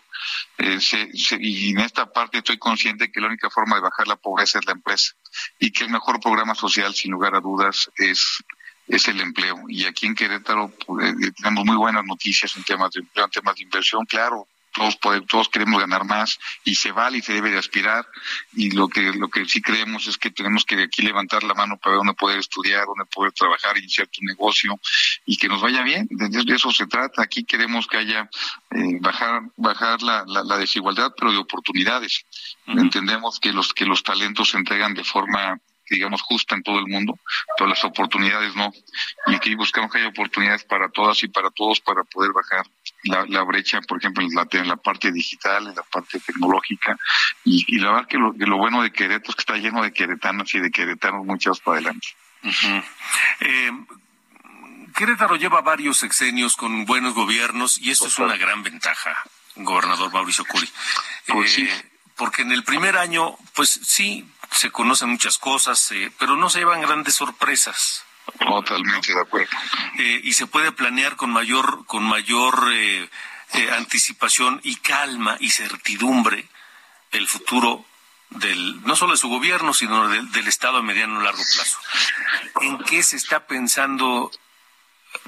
eh, se- se- y en esta parte estoy consciente que la única forma de bajar la pobreza es la empresa y que el mejor programa social, sin lugar a dudas, es es el empleo. Y aquí en Querétaro pues, eh, tenemos muy buenas noticias en temas de empleo, en temas de inversión, claro. Todos, pode- todos queremos ganar más y se vale y se debe de aspirar y lo que lo que sí creemos es que tenemos que de aquí levantar la mano para ver dónde poder estudiar, dónde poder trabajar, iniciar tu negocio y que nos vaya bien. De, de eso se trata. Aquí queremos que haya eh, bajar bajar la, la, la desigualdad, pero de oportunidades. Entendemos que los que los talentos se entregan de forma digamos justa en todo el mundo, pero las oportunidades no. Y aquí buscamos que haya oportunidades para todas y para todos para poder bajar la, la brecha, por ejemplo, en la, en la parte digital, en la parte tecnológica. Y, y la verdad que lo, que lo bueno de Querétaro es que está lleno de queretanos y de queretanos muy echados para adelante. Eh, Querétaro lleva varios sexenios con buenos gobiernos y eso es una gran ventaja, gobernador Mauricio Curi. Eh, Porque en el primer año, pues sí, se conocen muchas cosas, eh, pero no se llevan grandes sorpresas. Totalmente de acuerdo. Eh, y se puede planear con mayor, con mayor eh, eh, anticipación y calma y certidumbre el futuro del, no solo de su gobierno, sino del, del Estado a mediano y largo plazo. ¿En qué se está pensando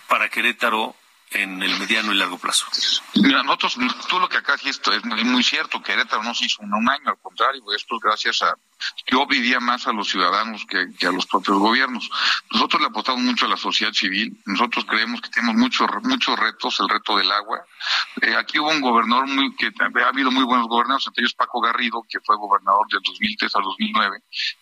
para Querétaro en el mediano y largo plazo? Mira, nosotros, tú lo que acá esto es muy, muy cierto, Querétaro no se hizo en un año, al contrario, esto es gracias a, yo vivía más a los ciudadanos que, a los propios gobiernos. Nosotros le apostamos mucho a la sociedad civil, nosotros creemos que tenemos muchos muchos retos, el reto del agua. Eh, aquí hubo un gobernador muy, que ha habido muy buenos gobernadores, entre ellos Paco Garrido, que fue gobernador del 2003 al 2009,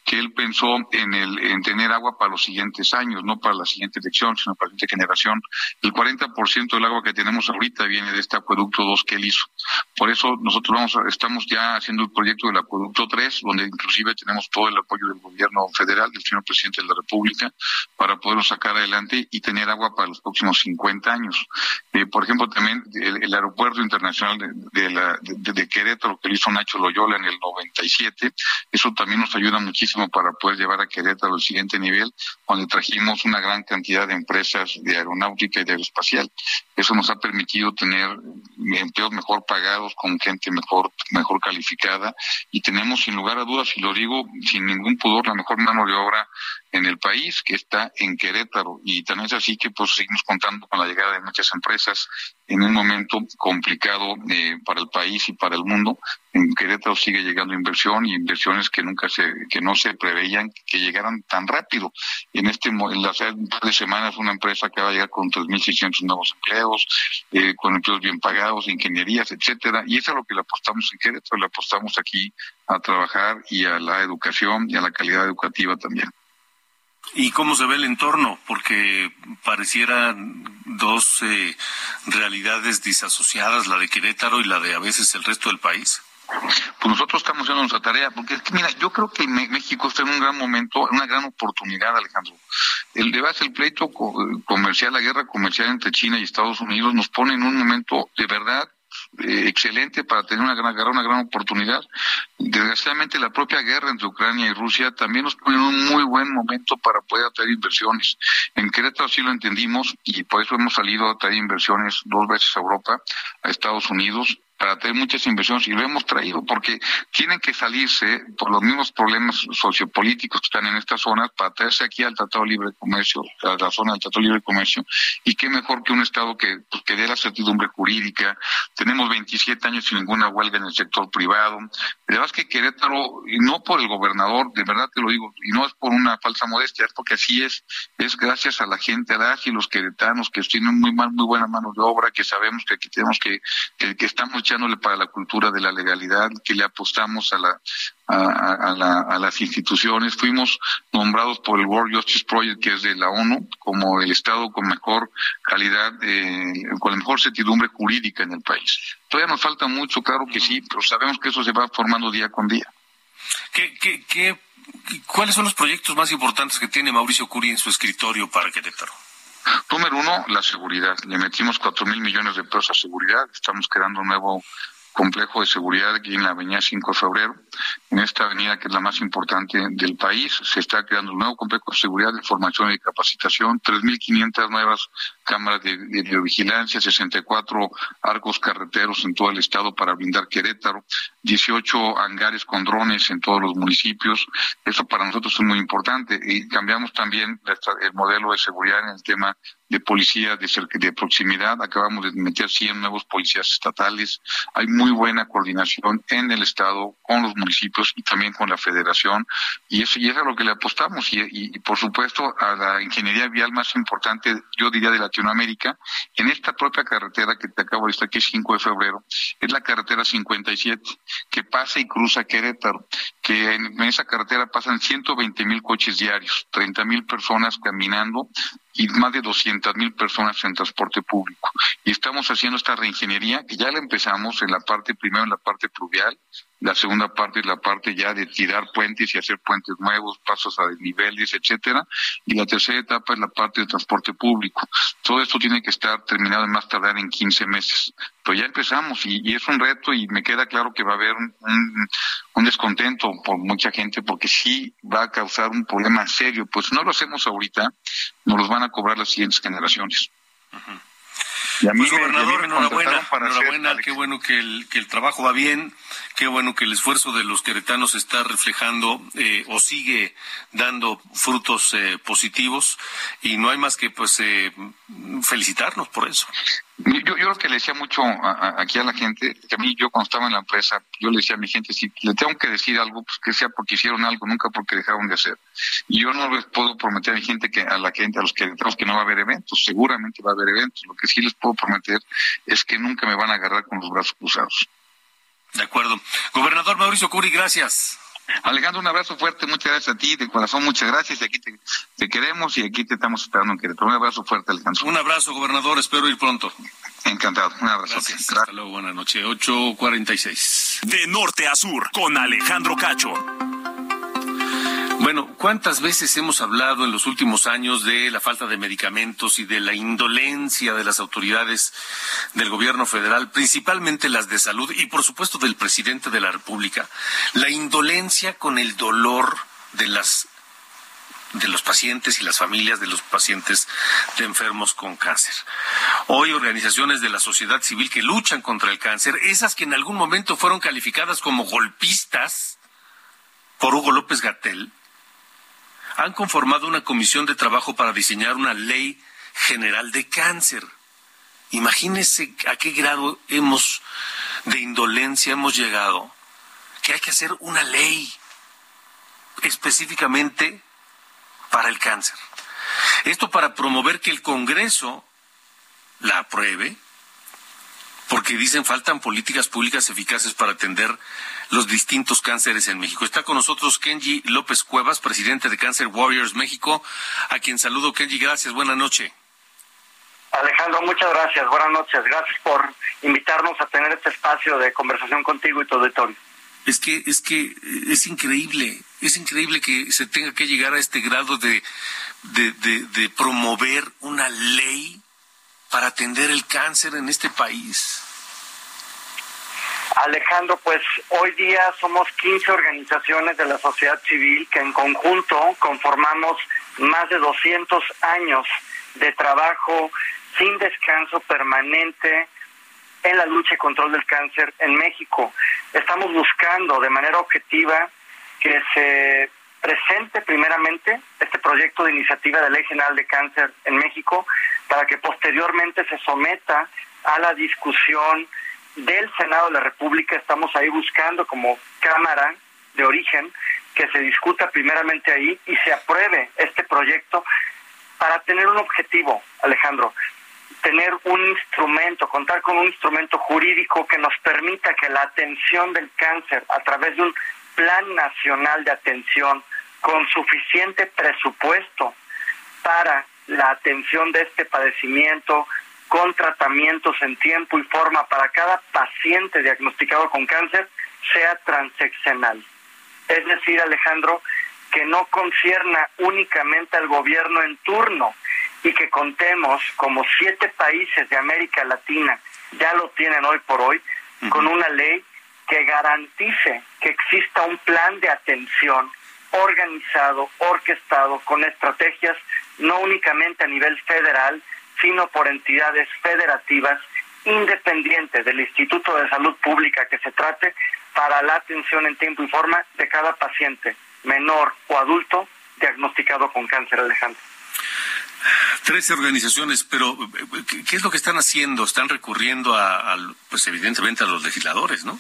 que él pensó en, el, en tener agua para los siguientes años, no para la siguiente elección, sino para la siguiente generación. El 40% del agua que tenemos ahorita viene de este acueducto 2 que él hizo. Por eso nosotros vamos estamos ya haciendo el proyecto del acueducto 3, donde inclusive tenemos todo el apoyo del gobierno federal, del señor presidente de la República, para poderlo sacar adelante y tener agua para los próximos 50 años. Eh, por ejemplo, también el, el aeropuerto internacional de, de la, de, de Querétaro, que hizo Nacho Loyola en el 97, eso también nos ayuda muchísimo para poder llevar a Querétaro al siguiente nivel, donde trajimos una gran cantidad de empresas de aeronáutica y de aeroespacial. Eso nos ha permitido tener empleos mejor pagados, con gente mejor, mejor calificada, y tenemos sin lugar a dudas, y lo digo sin ningún pudor, la mejor mano de obra en el país, que está en Querétaro. Y también es así que pues seguimos contando con la llegada de muchas empresas en un momento complicado eh, para el país y para el mundo. En Querétaro sigue llegando inversión y inversiones que nunca se, que no se preveían que llegaran tan rápido. En este, en las de semanas una empresa que va a llegar con 3.600 nuevos empleos, eh, con empleos bien pagados, ingenierías, etcétera. Y eso es lo que le apostamos en Querétaro, le apostamos aquí a trabajar y a la educación y a la calidad educativa también. ¿Y cómo se ve el entorno? Porque parecieran dos eh, realidades disasociadas, la de Querétaro y la de a veces el resto del país. Pues nosotros estamos haciendo nuestra tarea, porque es que, mira, yo creo que México está en un gran momento, una gran oportunidad, Alejandro. El debate, el pleito comercial, la guerra comercial entre China y Estados Unidos nos pone en un momento de verdad eh, excelente para tener una gran, una gran oportunidad. Desgraciadamente la propia guerra entre Ucrania y Rusia también nos pone en un muy buen momento para poder atraer inversiones. En Querétaro sí lo entendimos y por eso hemos salido a traer inversiones dos veces a Europa, a Estados Unidos, para tener muchas inversiones y lo hemos traído porque tienen que salirse por los mismos problemas sociopolíticos que están en estas zonas para traerse aquí al Tratado Libre de Comercio, a la zona del Tratado Libre de Comercio y qué mejor que un Estado que, pues, que dé la certidumbre jurídica. Tenemos 27 años sin ninguna huelga en el sector privado. De verdad es que Querétaro, y no por el gobernador, de verdad te lo digo, y no es por una falsa modestia, es porque así es, es gracias a la gente, a y los queretanos que tienen muy mal, muy buena mano de obra, que sabemos que aquí tenemos que, que, que estamos echándole para la cultura de la legalidad, que le apostamos a la, a, la, a, las instituciones. Fuimos nombrados por el World Justice Project, que es de la ONU, como el Estado con mejor calidad, eh, con la mejor certidumbre jurídica en el país. Todavía nos falta mucho, claro que sí, pero sabemos que eso se va formando día con día. ¿Qué, qué, qué, ¿Cuáles son los proyectos más importantes que tiene Mauricio Curi en su escritorio para Querétaro? Número uno, la seguridad. Le metimos cuatro mil millones de pesos a seguridad. Estamos creando un nuevo complejo de seguridad aquí en la avenida 5 de febrero. En esta avenida, que es la más importante del país, se está creando un nuevo complejo de seguridad, de formación y capacitación, 3.500 nuevas cámaras de, de videovigilancia, 64 arcos carreteros en todo el estado para blindar Querétaro, 18 hangares con drones en todos los municipios. Eso para nosotros es muy importante. Y cambiamos también el modelo de seguridad en el tema de policía de, de proximidad. Acabamos de meter 100 nuevos policías estatales. Hay muy buena coordinación en el Estado, con los municipios y también con la Federación. Y eso, y es a lo que le apostamos. Y, y, por supuesto, a la ingeniería vial más importante, yo diría, de Latinoamérica, en esta propia carretera que te acabo de estar, que es 5 de febrero, es la carretera 57, que pasa y cruza Querétaro, que en, esa carretera pasan 120 mil coches diarios, 30 mil personas caminando y más de 200 mil personas en transporte público. Y estamos haciendo esta reingeniería que ya la empezamos en la parte, primero en la parte pluvial, la segunda parte es la parte ya de tirar puentes y hacer puentes nuevos, pasos a desniveles, etcétera. Y la tercera etapa es la parte de transporte público. Todo esto tiene que estar terminado en más tardar en 15 meses. Pero ya empezamos y, es un reto y me queda claro que va a haber un, un, descontento por mucha gente porque sí va a causar un problema serio. Pues no lo hacemos ahorita, nos los van a cobrar las siguientes generaciones. Y a mí pues, gobernador, enhorabuena, enhorabuena, qué bueno que el, que el trabajo va bien, qué bueno que el esfuerzo de los queretanos está reflejando eh, o sigue dando frutos eh, positivos y no hay más que pues eh, felicitarnos por eso. Yo, yo lo que le decía mucho aquí a la gente, que a mí yo cuando estaba en la empresa, yo le decía a mi gente, si le tengo que decir algo, pues que sea porque hicieron algo, nunca porque dejaron de hacer. Y yo no les puedo prometer a mi gente que a la gente, a los que entramos que no va a haber eventos, seguramente va a haber eventos. Lo que sí les puedo prometer es que nunca me van a agarrar con los brazos cruzados. De acuerdo. Gobernador Mauricio Curi, gracias. Alejandro, un abrazo fuerte, muchas gracias a ti, de corazón, muchas gracias, y aquí te, queremos y aquí te estamos esperando en Querétaro. Un abrazo fuerte, Alejandro. Un abrazo, gobernador, espero ir pronto. Encantado, un abrazo. Gracias, hasta luego, buenas noches, 8.46. De norte a sur, con Alejandro Cacho. Bueno, ¿cuántas veces hemos hablado en los últimos años de la falta de medicamentos y de la indolencia de las autoridades del gobierno federal, principalmente las de salud y por supuesto del presidente de la República? La indolencia con el dolor de las de los pacientes y las familias de los pacientes de enfermos con cáncer. Hoy organizaciones de la sociedad civil que luchan contra el cáncer, esas que en algún momento fueron calificadas como golpistas por Hugo López Gatel, han conformado una comisión de trabajo para diseñar una ley general de cáncer. Imagínense a qué grado hemos de indolencia hemos llegado, que hay que hacer una ley específicamente para el cáncer. Esto para promover que el Congreso la apruebe, porque dicen faltan políticas públicas eficaces para atender los distintos cánceres en México. Está con nosotros Kenji López Cuevas, presidente de Cancer Warriors México, a quien saludo. Kenji, gracias, buena noche. Alejandro, muchas gracias, buenas noches. Gracias por invitarnos a tener este espacio de conversación contigo y todo el tono. Es que, es que es increíble, es increíble que se tenga que llegar a este grado de, de, de promover una ley para atender el cáncer en este país. Alejandro, pues hoy día somos 15 organizaciones de la sociedad civil que en conjunto conformamos más de 200 años de trabajo sin descanso permanente en la lucha y control del cáncer en México. Estamos buscando de manera objetiva que se presente primeramente este proyecto de iniciativa de ley general de cáncer en México para que posteriormente se someta a la discusión del Senado de la República. Estamos ahí buscando como Cámara de origen que se discuta primeramente ahí y se apruebe este proyecto para tener un objetivo, Alejandro, tener un instrumento, contar con un instrumento jurídico que nos permita que la atención del cáncer a través de un plan nacional de atención con suficiente presupuesto para la atención de este padecimiento, con tratamientos en tiempo y forma para cada paciente diagnosticado con cáncer, sea transeccional. Es decir, Alejandro, que no concierna únicamente al gobierno en turno y que contemos como siete países de América Latina ya lo tienen hoy por hoy, con una ley que garantice que exista un plan de atención organizado, orquestado, con estrategias no únicamente a nivel federal, sino por entidades federativas independientes del Instituto de Salud Pública que se trate para la atención en tiempo y forma de cada paciente, menor o adulto, diagnosticado con cáncer, Alejandro. Trece organizaciones, pero ¿qué es lo que están haciendo? Están recurriendo a, pues evidentemente a los legisladores, ¿no?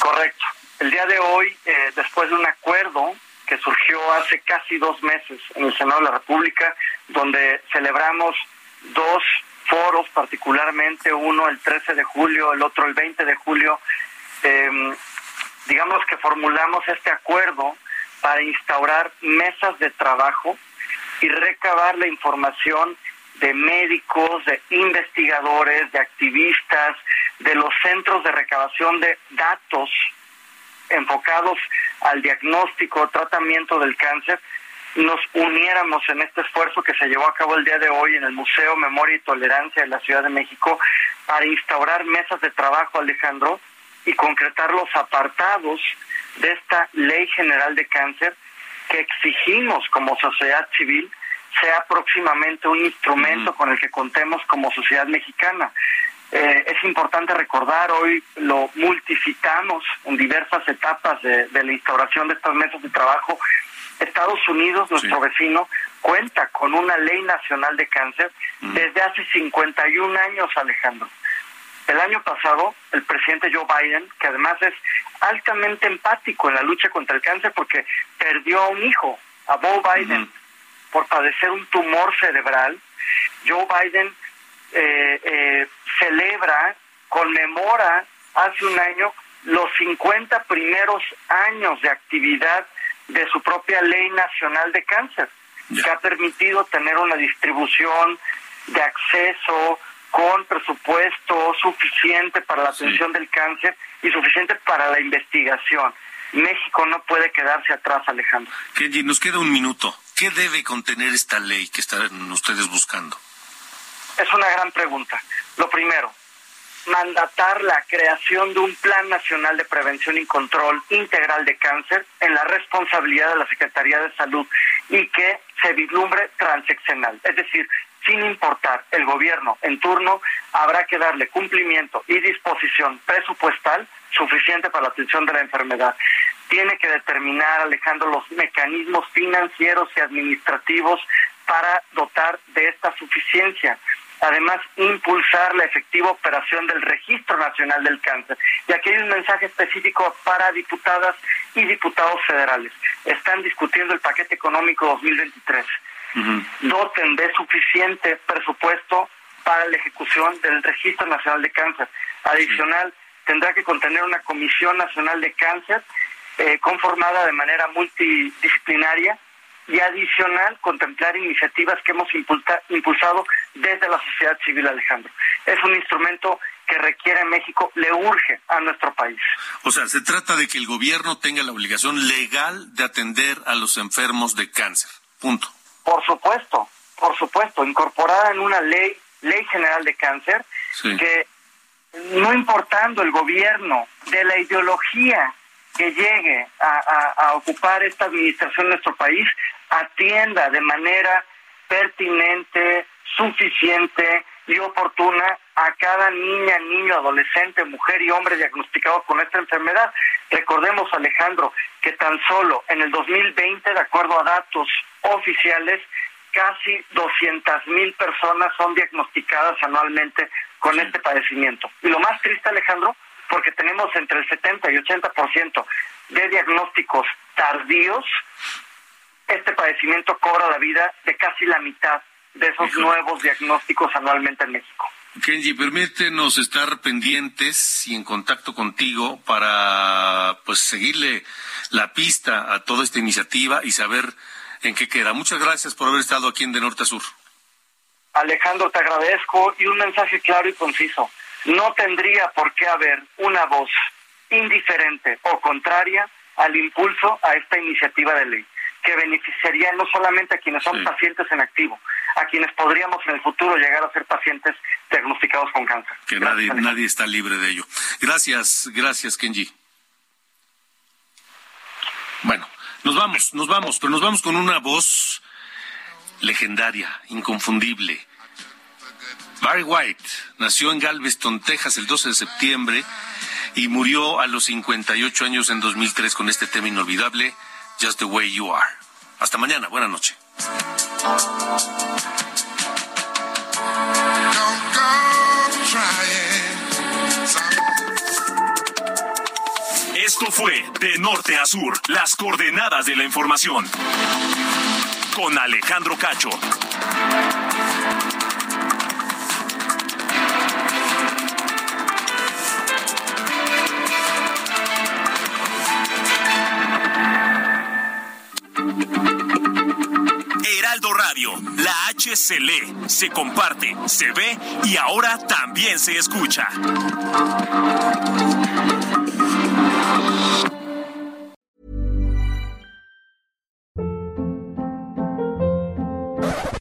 Correcto. El día de hoy, eh, después de un acuerdo que surgió hace casi dos meses en el Senado de la República, donde celebramos dos foros, particularmente uno el 13 de julio, el otro el 20 de julio, em, digamos que formulamos este acuerdo para instaurar mesas de trabajo y recabar la información de médicos, de investigadores, de activistas, de los centros de recabación de datos enfocados al diagnóstico, tratamiento del cáncer, nos uniéramos en este esfuerzo que se llevó a cabo el día de hoy en el Museo Memoria y Tolerancia de la Ciudad de México para instaurar mesas de trabajo, Alejandro, y concretar los apartados de esta Ley General de Cáncer que exigimos como sociedad civil sea próximamente un instrumento con el que contemos como sociedad mexicana. Eh, es importante recordar, hoy lo multicitamos en diversas etapas de, la instauración de estas mesas de trabajo. Estados Unidos, nuestro vecino, cuenta con una ley nacional de cáncer desde hace 51 años, Alejandro. El año pasado, el presidente Joe Biden, que además es altamente empático en la lucha contra el cáncer porque perdió a un hijo, a Bo Biden, por padecer un tumor cerebral, Joe Biden eh, eh, celebra, conmemora hace un año los 50 primeros años de actividad de su propia ley nacional de cáncer, que ha permitido tener una distribución de acceso con presupuesto suficiente para la atención del cáncer y suficiente para la investigación. México no puede quedarse atrás, Alejandro. Kenji, nos queda un minuto. ¿Qué debe contener esta ley que están ustedes buscando? Es una gran pregunta. Lo primero, mandatar la creación de un Plan Nacional de Prevención y Control Integral de Cáncer en la responsabilidad de la Secretaría de Salud y que se vislumbre transeccional. Es decir, sin importar el gobierno en turno, habrá que darle cumplimiento y disposición presupuestal suficiente para la atención de la enfermedad. tiene que determinar, Alejandro, los mecanismos financieros y administrativos para dotar de esta suficiencia. Además, impulsar la efectiva operación del Registro Nacional del Cáncer. Y aquí hay un mensaje específico para diputadas y diputados federales. Están discutiendo el paquete económico 2023. Doten de suficiente presupuesto para la ejecución del Registro Nacional de Cáncer. Adicional, tendrá que contener una Comisión Nacional de Cáncer eh, conformada de manera multidisciplinaria y adicional contemplar iniciativas que hemos impulsado desde la sociedad civil, Alejandro. Es un instrumento que requiere México, le urge a nuestro país. O sea, se trata de que el gobierno tenga la obligación legal de atender a los enfermos de cáncer. Punto. Por supuesto, por supuesto, incorporada en una ley, ley general de cáncer, que no importando el gobierno de la ideología que llegue a, ocupar esta administración en nuestro país, atienda de manera pertinente, suficiente y oportuna a cada niña, niño, adolescente, mujer y hombre diagnosticado con esta enfermedad. Recordemos, Alejandro, que tan solo en el 2020, de acuerdo a datos oficiales, casi 200 mil personas son diagnosticadas anualmente con este padecimiento. Y lo más triste, Alejandro, porque tenemos entre el 70 y 80% de diagnósticos tardíos, este padecimiento cobra la vida de casi la mitad de esos nuevos diagnósticos anualmente en México. Kenji, permítenos estar pendientes y en contacto contigo para pues seguirle la pista a toda esta iniciativa y saber en qué queda. Muchas gracias por haber estado aquí en De Norte a Sur. Alejandro, te agradezco y un mensaje claro y conciso no tendría por qué haber una voz indiferente o contraria al impulso a esta iniciativa de ley, que beneficiaría no solamente a quienes son pacientes en activo, a quienes podríamos en el futuro llegar a ser pacientes diagnosticados con cáncer. Que nadie, nadie está libre de ello. Gracias, gracias, Kenji. Bueno, nos vamos, nos vamos, pero nos vamos con una voz legendaria, inconfundible Barry White nació en Galveston, Texas, el 12 de septiembre y murió a los 58 años en 2003 con este tema inolvidable, Just the Way You Are. Hasta mañana, buena noche. Esto fue De Norte a Sur, las coordenadas de la información. Con Alejandro Cacho. Se lee, se comparte, se ve y ahora también se escucha.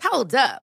Hold up.